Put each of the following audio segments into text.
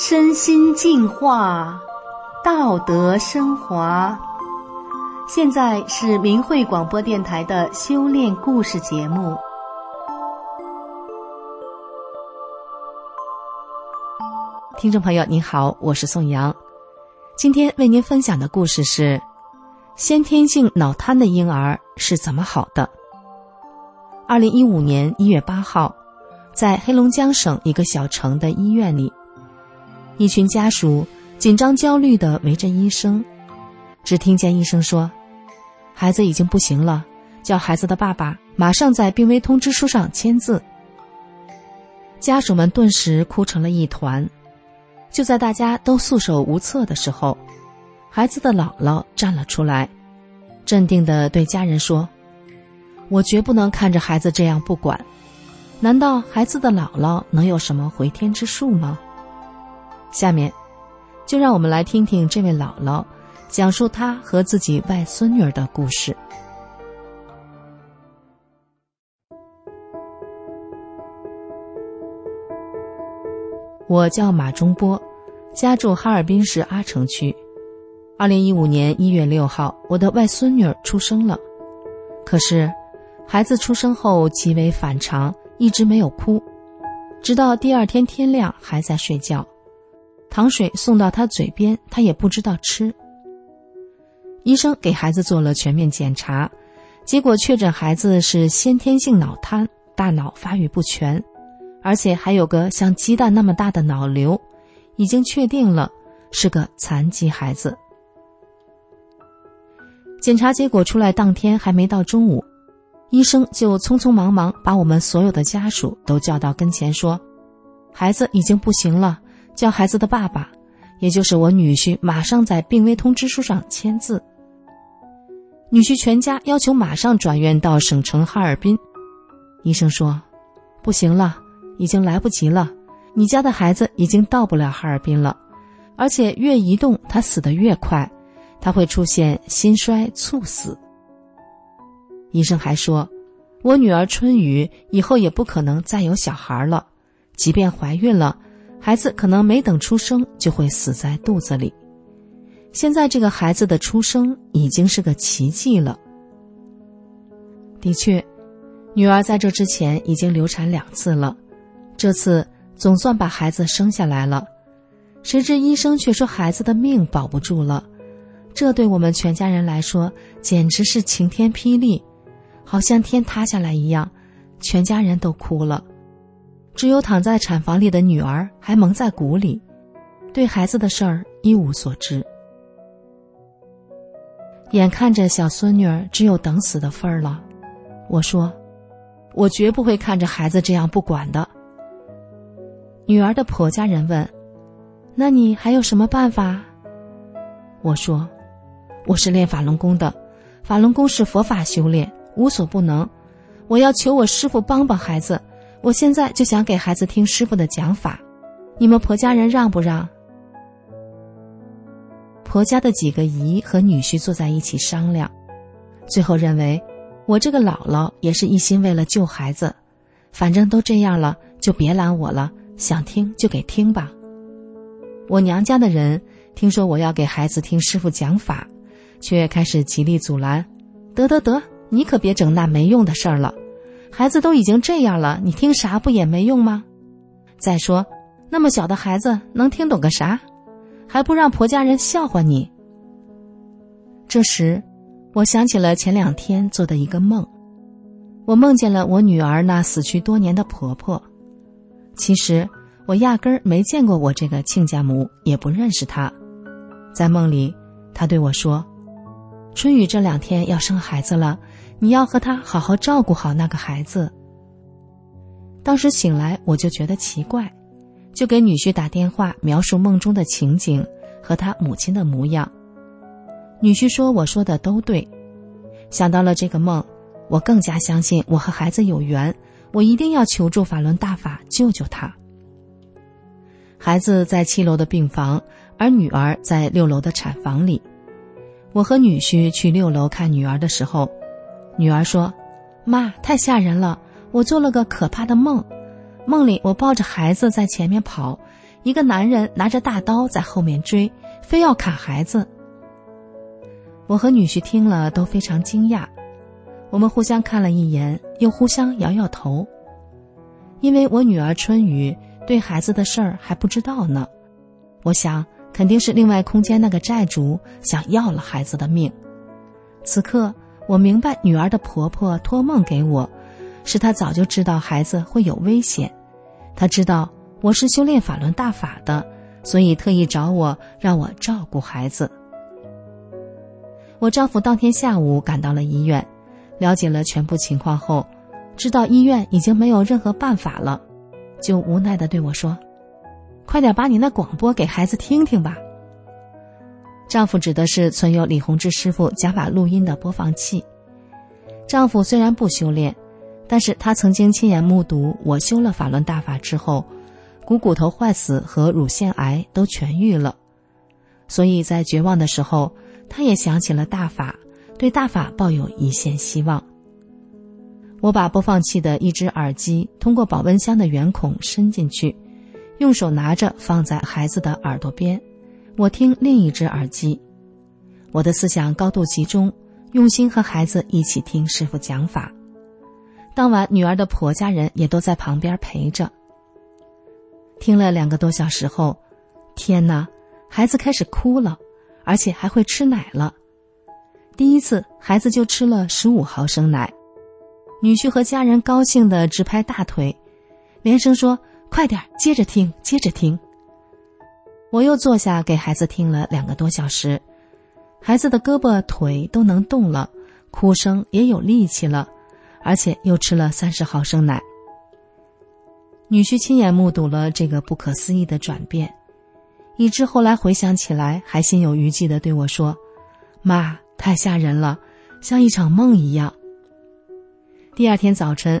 身心净化，道德升华。现在是明慧广播电台的修炼故事节目。听众朋友，您好，我是宋阳。今天为您分享的故事是：先天性脑瘫的婴儿是怎么好的？二零一五年一月八号，在黑龙江省一个小城的医院里，一群家属紧张焦虑的围着医生，只听见医生说。孩子已经不行了，叫孩子的爸爸马上在病危通知书上签字。家属们顿时哭成了一团。就在大家都束手无策的时候，孩子的姥姥站了出来，镇定的对家人说：“我绝不能看着孩子这样不管。难道孩子的姥姥能有什么回天之术吗？”下面，就让我们来听听这位姥姥。讲述她和自己外孙女儿的故事。我叫马中波，家住哈尔滨市阿城区。二零一五年一月六号，我的外孙女儿出生了。可是，孩子出生后极为反常，一直没有哭，直到第二天天亮还在睡觉。糖水送到他嘴边，他也不知道吃。医生给孩子做了全面检查，结果确诊孩子是先天性脑瘫，大脑发育不全，而且还有个像鸡蛋那么大的脑瘤，已经确定了是个残疾孩子。检查结果出来当天还没到中午，医生就匆匆忙忙把我们所有的家属都叫到跟前说：“孩子已经不行了，叫孩子的爸爸，也就是我女婿，马上在病危通知书上签字。”女婿全家要求马上转院到省城哈尔滨，医生说：“不行了，已经来不及了。你家的孩子已经到不了哈尔滨了，而且越移动他死得越快，他会出现心衰猝死。”医生还说：“我女儿春雨以后也不可能再有小孩了，即便怀孕了，孩子可能没等出生就会死在肚子里。”现在这个孩子的出生已经是个奇迹了。的确，女儿在这之前已经流产两次了，这次总算把孩子生下来了。谁知医生却说孩子的命保不住了，这对我们全家人来说简直是晴天霹雳，好像天塌下来一样，全家人都哭了。只有躺在产房里的女儿还蒙在鼓里，对孩子的事儿一无所知。眼看着小孙女儿只有等死的份儿了，我说：“我绝不会看着孩子这样不管的。”女儿的婆家人问：“那你还有什么办法？”我说：“我是练法轮功的，法轮功是佛法修炼，无所不能。我要求我师傅帮帮孩子，我现在就想给孩子听师傅的讲法，你们婆家人让不让？”婆家的几个姨和女婿坐在一起商量，最后认为，我这个姥姥也是一心为了救孩子，反正都这样了，就别拦我了，想听就给听吧。我娘家的人听说我要给孩子听师傅讲法，却开始极力阻拦：“得得得，你可别整那没用的事儿了，孩子都已经这样了，你听啥不也没用吗？再说，那么小的孩子能听懂个啥？”还不让婆家人笑话你。这时，我想起了前两天做的一个梦，我梦见了我女儿那死去多年的婆婆。其实我压根儿没见过我这个亲家母，也不认识她。在梦里，她对我说：“春雨这两天要生孩子了，你要和他好好照顾好那个孩子。”当时醒来，我就觉得奇怪。就给女婿打电话，描述梦中的情景和他母亲的模样。女婿说：“我说的都对。”想到了这个梦，我更加相信我和孩子有缘，我一定要求助法轮大法救救他。孩子在七楼的病房，而女儿在六楼的产房里。我和女婿去六楼看女儿的时候，女儿说：“妈，太吓人了，我做了个可怕的梦。”梦里，我抱着孩子在前面跑，一个男人拿着大刀在后面追，非要砍孩子。我和女婿听了都非常惊讶，我们互相看了一眼，又互相摇摇头。因为我女儿春雨对孩子的事儿还不知道呢，我想肯定是另外空间那个债主想要了孩子的命。此刻我明白，女儿的婆婆托梦给我，是她早就知道孩子会有危险，她知道我是修炼法轮大法的，所以特意找我让我照顾孩子。我丈夫当天下午赶到了医院，了解了全部情况后，知道医院已经没有任何办法了，就无奈的对我说：“快点把你那广播给孩子听听吧。”丈夫指的是存有李洪志师傅讲法录音的播放器。丈夫虽然不修炼，但是他曾经亲眼目睹我修了法轮大法之后，股骨头坏死和乳腺癌都痊愈了，所以在绝望的时候。他也想起了大法，对大法抱有一线希望。我把播放器的一只耳机通过保温箱的圆孔伸进去，用手拿着放在孩子的耳朵边，我听另一只耳机。我的思想高度集中，用心和孩子一起听师傅讲法。当晚，女儿的婆家人也都在旁边陪着。听了两个多小时后，天哪，孩子开始哭了。而且还会吃奶了，第一次孩子就吃了十五毫升奶，女婿和家人高兴的直拍大腿，连声说：“快点，接着听，接着听。”我又坐下给孩子听了两个多小时，孩子的胳膊腿都能动了，哭声也有力气了，而且又吃了三十毫升奶。女婿亲眼目睹了这个不可思议的转变。以致后来回想起来，还心有余悸的对我说：“妈，太吓人了，像一场梦一样。”第二天早晨，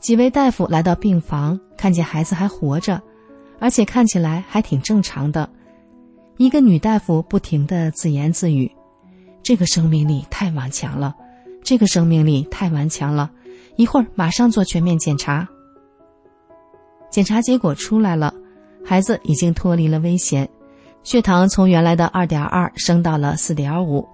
几位大夫来到病房，看见孩子还活着，而且看起来还挺正常的。一个女大夫不停的自言自语：“这个生命力太顽强了，这个生命力太顽强了。”一会儿马上做全面检查。检查结果出来了。孩子已经脱离了危险，血糖从原来的二点二升到了四点五。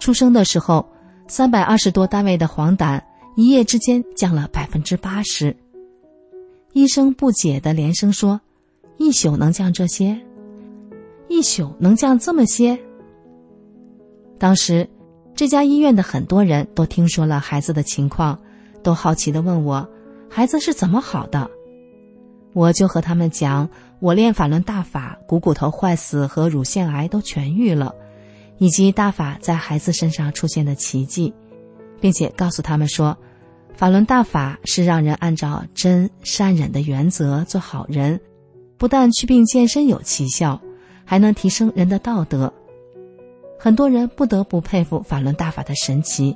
出生的时候，三百二十多单位的黄疸一夜之间降了百分之八十。医生不解的连声说：“一宿能降这些？一宿能降这么些？”当时，这家医院的很多人都听说了孩子的情况，都好奇的问我：“孩子是怎么好的？”我就和他们讲。我练法轮大法，股骨头坏死和乳腺癌都痊愈了，以及大法在孩子身上出现的奇迹，并且告诉他们说，法轮大法是让人按照真善忍的原则做好人，不但祛病健身有奇效，还能提升人的道德。很多人不得不佩服法轮大法的神奇，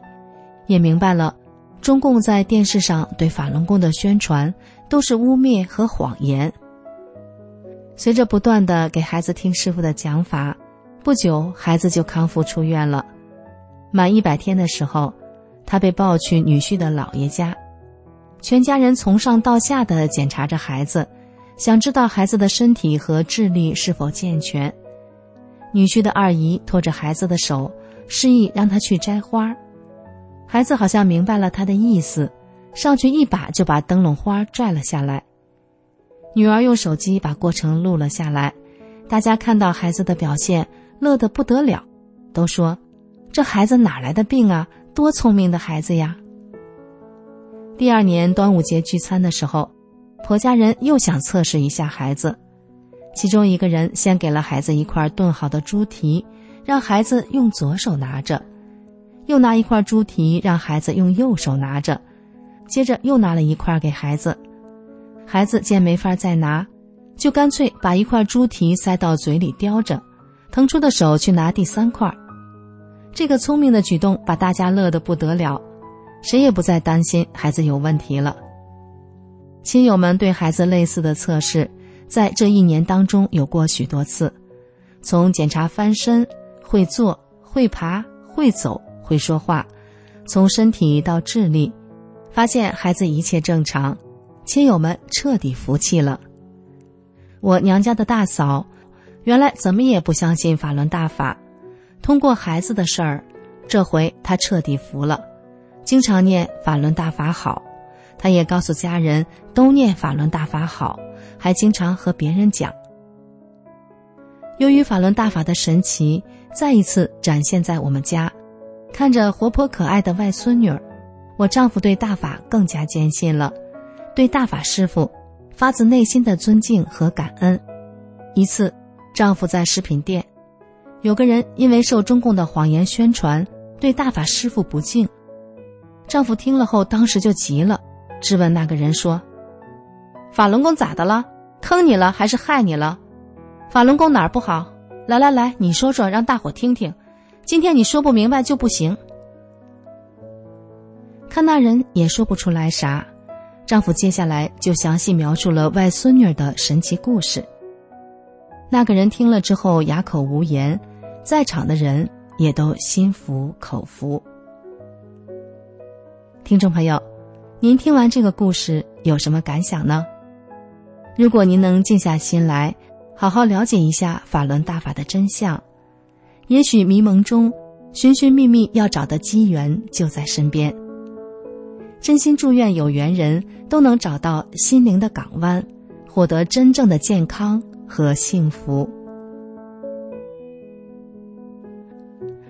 也明白了，中共在电视上对法轮功的宣传都是污蔑和谎言。随着不断的给孩子听师傅的讲法，不久孩子就康复出院了。满一百天的时候，他被抱去女婿的姥爷家，全家人从上到下的检查着孩子，想知道孩子的身体和智力是否健全。女婿的二姨拖着孩子的手，示意让他去摘花。孩子好像明白了他的意思，上去一把就把灯笼花拽了下来。女儿用手机把过程录了下来，大家看到孩子的表现，乐得不得了，都说：“这孩子哪来的病啊？多聪明的孩子呀！”第二年端午节聚餐的时候，婆家人又想测试一下孩子，其中一个人先给了孩子一块炖好的猪蹄，让孩子用左手拿着，又拿一块猪蹄让孩子用右手拿着，接着又拿了一块给孩子。孩子见没法再拿，就干脆把一块猪蹄塞到嘴里叼着，腾出的手去拿第三块。这个聪明的举动把大家乐得不得了，谁也不再担心孩子有问题了。亲友们对孩子类似的测试，在这一年当中有过许多次，从检查翻身、会坐、会爬、会走、会说话，从身体到智力，发现孩子一切正常。亲友们彻底服气了。我娘家的大嫂，原来怎么也不相信法轮大法，通过孩子的事儿，这回她彻底服了，经常念法轮大法好。她也告诉家人都念法轮大法好，还经常和别人讲。由于法轮大法的神奇再一次展现在我们家，看着活泼可爱的外孙女儿，我丈夫对大法更加坚信了，对大法师傅发自内心的尊敬和感恩。一次，丈夫在食品店，有个人因为受中共的谎言宣传，对大法师傅不敬。丈夫听了后，当时就急了，质问那个人说：“法轮功咋的了？坑你了还是害你了？”法轮功哪儿不好？来来来，你说说，让大伙听听。今天你说不明白就不行。看那人也说不出来啥，丈夫接下来就详细描述了外孙女的神奇故事。那个人听了之后哑口无言，在场的人也都心服口服。听众朋友，您听完这个故事有什么感想呢？如果您能静下心来。好好了解一下法轮大法的真相，也许迷蒙中寻寻觅觅要找的机缘就在身边。真心祝愿有缘人都能找到心灵的港湾，获得真正的健康和幸福。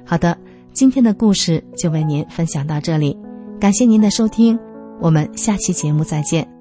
好的，今天的故事就为您分享到这里，感谢您的收听，我们下期节目再见。